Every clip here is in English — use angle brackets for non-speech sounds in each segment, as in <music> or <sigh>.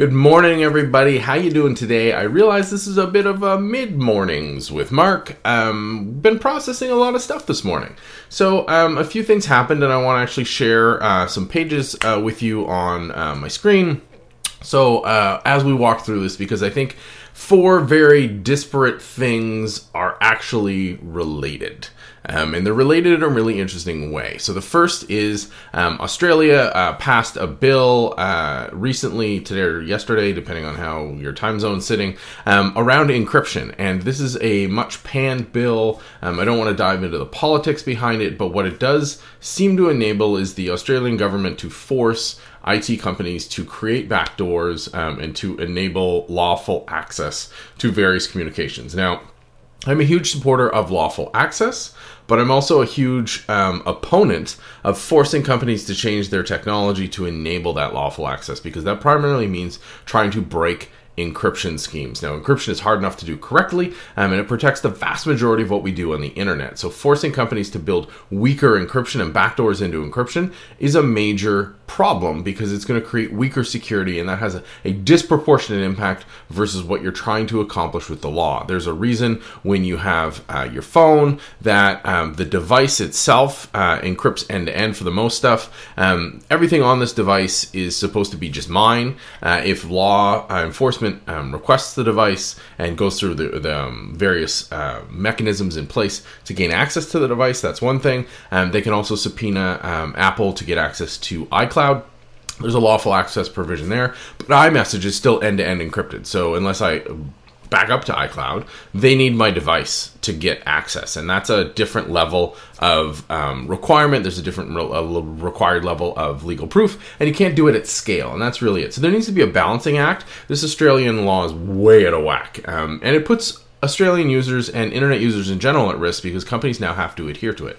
Good morning, everybody. How you doing today? I realize this is a bit of a mid mornings with Mark. Um, been processing a lot of stuff this morning, so um, a few things happened, and I want to actually share uh, some pages uh, with you on uh, my screen. So uh, as we walk through this, because I think four very disparate things are actually related. Um, and they're related in a really interesting way. So the first is um, Australia uh, passed a bill uh, recently, today or yesterday, depending on how your time zone's sitting, um, around encryption. And this is a much panned bill. Um, I don't want to dive into the politics behind it, but what it does seem to enable is the Australian government to force IT companies to create backdoors um, and to enable lawful access to various communications. Now, I'm a huge supporter of lawful access, but I'm also a huge um, opponent of forcing companies to change their technology to enable that lawful access because that primarily means trying to break encryption schemes. Now, encryption is hard enough to do correctly, um, and it protects the vast majority of what we do on the internet. So, forcing companies to build weaker encryption and backdoors into encryption is a major problem because it's going to create weaker security, and that has a, a disproportionate impact versus what you're trying to accomplish with the law. There's a reason when you have uh, your phone that um, the device itself uh, encrypts end to end for the most stuff. Um, everything on this device is supposed to be just mine. Uh, if law uh, enforcement um, requests the device and goes through the, the um, various uh, mechanisms in place to gain access to the device. That's one thing. Um, they can also subpoena um, Apple to get access to iCloud. There's a lawful access provision there, but iMessage is still end to end encrypted. So unless I back up to iCloud, they need my device to get access, and that's a different level of um, requirement. There's a different re- required level of legal proof, and you can't do it at scale, and that's really it. So there needs to be a balancing act. This Australian law is way out of whack, um, and it puts Australian users and internet users in general at risk because companies now have to adhere to it.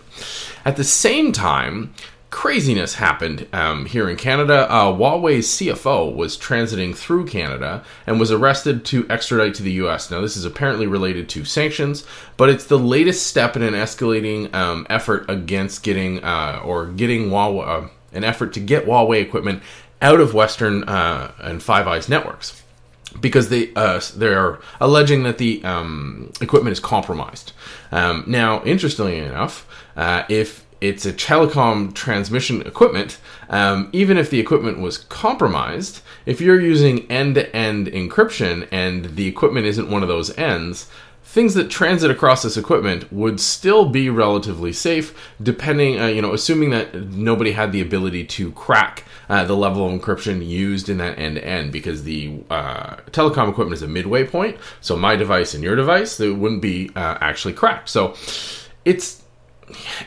At the same time, craziness happened um, here in Canada. Uh, Huawei's CFO was transiting through Canada and was arrested to extradite to the U.S. Now, this is apparently related to sanctions, but it's the latest step in an escalating um, effort against getting uh, or getting Huawei, uh, an effort to get Huawei equipment out of Western uh, and Five Eyes networks because they uh, they're alleging that the um, equipment is compromised. Um, now, interestingly enough, uh, if it's a telecom transmission equipment. Um, even if the equipment was compromised, if you're using end to end encryption and the equipment isn't one of those ends, things that transit across this equipment would still be relatively safe, depending, uh, you know, assuming that nobody had the ability to crack uh, the level of encryption used in that end to end, because the uh, telecom equipment is a midway point. So my device and your device, it wouldn't be uh, actually cracked. So it's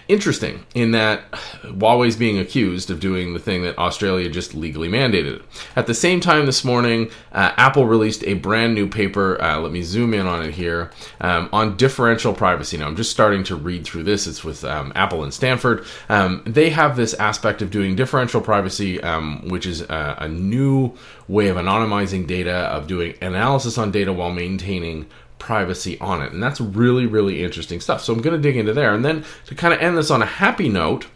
interesting in that Huawei's being accused of doing the thing that Australia just legally mandated. At the same time, this morning, uh, Apple released a brand new paper. Uh, let me zoom in on it here um, on differential privacy. Now, I'm just starting to read through this. It's with um, Apple and Stanford. Um, they have this aspect of doing differential privacy, um, which is a, a new way of anonymizing data, of doing analysis on data while maintaining privacy on it. And that's really, really interesting stuff. So I'm going to dig into there. And then to kind of end this on a happy note,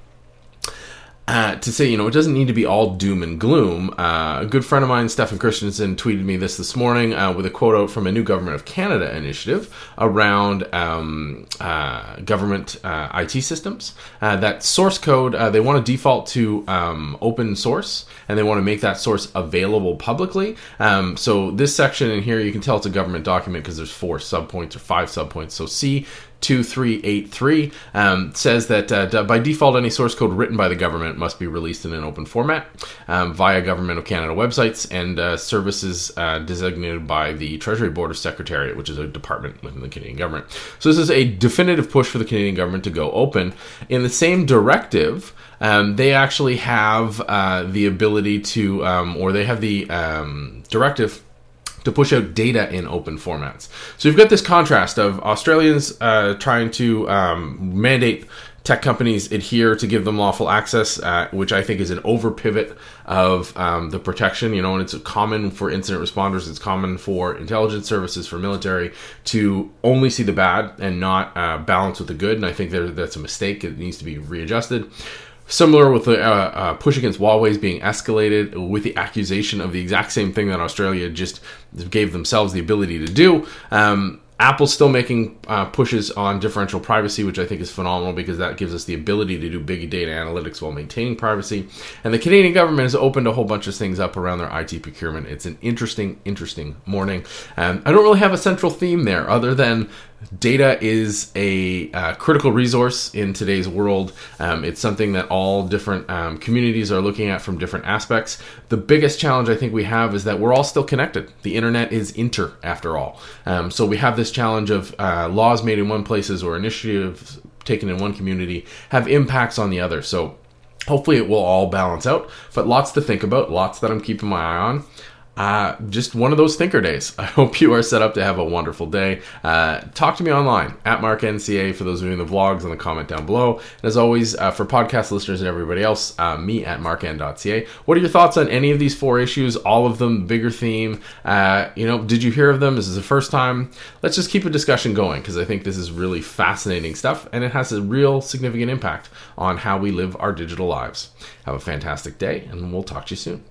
uh, to say, you know, it doesn't need to be all doom and gloom. Uh, a good friend of mine, Stefan Christensen, tweeted me this this morning uh, with a quote out from a new Government of Canada initiative around um, uh, government uh, IT systems. Uh, that source code, they want to default to um, open source and they want to make that source available publicly. Um, so this section in here, you can tell it's a government document because there's four subpoints or five subpoints. So C 2383 um, says that uh, by default, any source code written by the government must be released in an open format um, via Government of Canada websites and uh, services uh, designated by the Treasury Board of Secretariat, which is a department within the Canadian government. So, this is a definitive push for the Canadian government to go open. In the same directive, um, they actually have uh, the ability to, um, or they have the um, directive to push out data in open formats. So you've got this contrast of Australians uh, trying to um, mandate tech companies adhere to give them lawful access, uh, which I think is an over pivot of um, the protection. You know, and it's common for incident responders, it's common for intelligence services, for military to only see the bad and not uh, balance with the good. And I think that's a mistake. It needs to be readjusted Similar with the uh, uh, push against Huawei being escalated with the accusation of the exact same thing that Australia just gave themselves the ability to do. Um, Apple's still making uh, pushes on differential privacy, which I think is phenomenal because that gives us the ability to do big data analytics while maintaining privacy. And the Canadian government has opened a whole bunch of things up around their IT procurement. It's an interesting, interesting morning. Um, I don't really have a central theme there other than data is a uh, critical resource in today's world. Um, it's something that all different um, communities are looking at from different aspects. The biggest challenge I think we have is that we're all still connected. The internet is inter, after all. Um, so we have this challenge of uh, laws made in one places or initiatives taken in one community have impacts on the other. So hopefully it will all balance out, but lots to think about, lots that I'm keeping my eye on uh, just one of those thinker days. <laughs> I hope you are set up to have a wonderful day. Uh, talk to me online at MarkNCA for those in the vlogs and the comment down below. And as always, uh, for podcast listeners and everybody else, uh, me at markn.ca. What are your thoughts on any of these four issues? All of them, bigger theme. Uh, you know, did you hear of them? This is the first time. Let's just keep a discussion going because I think this is really fascinating stuff and it has a real significant impact on how we live our digital lives. Have a fantastic day and we'll talk to you soon.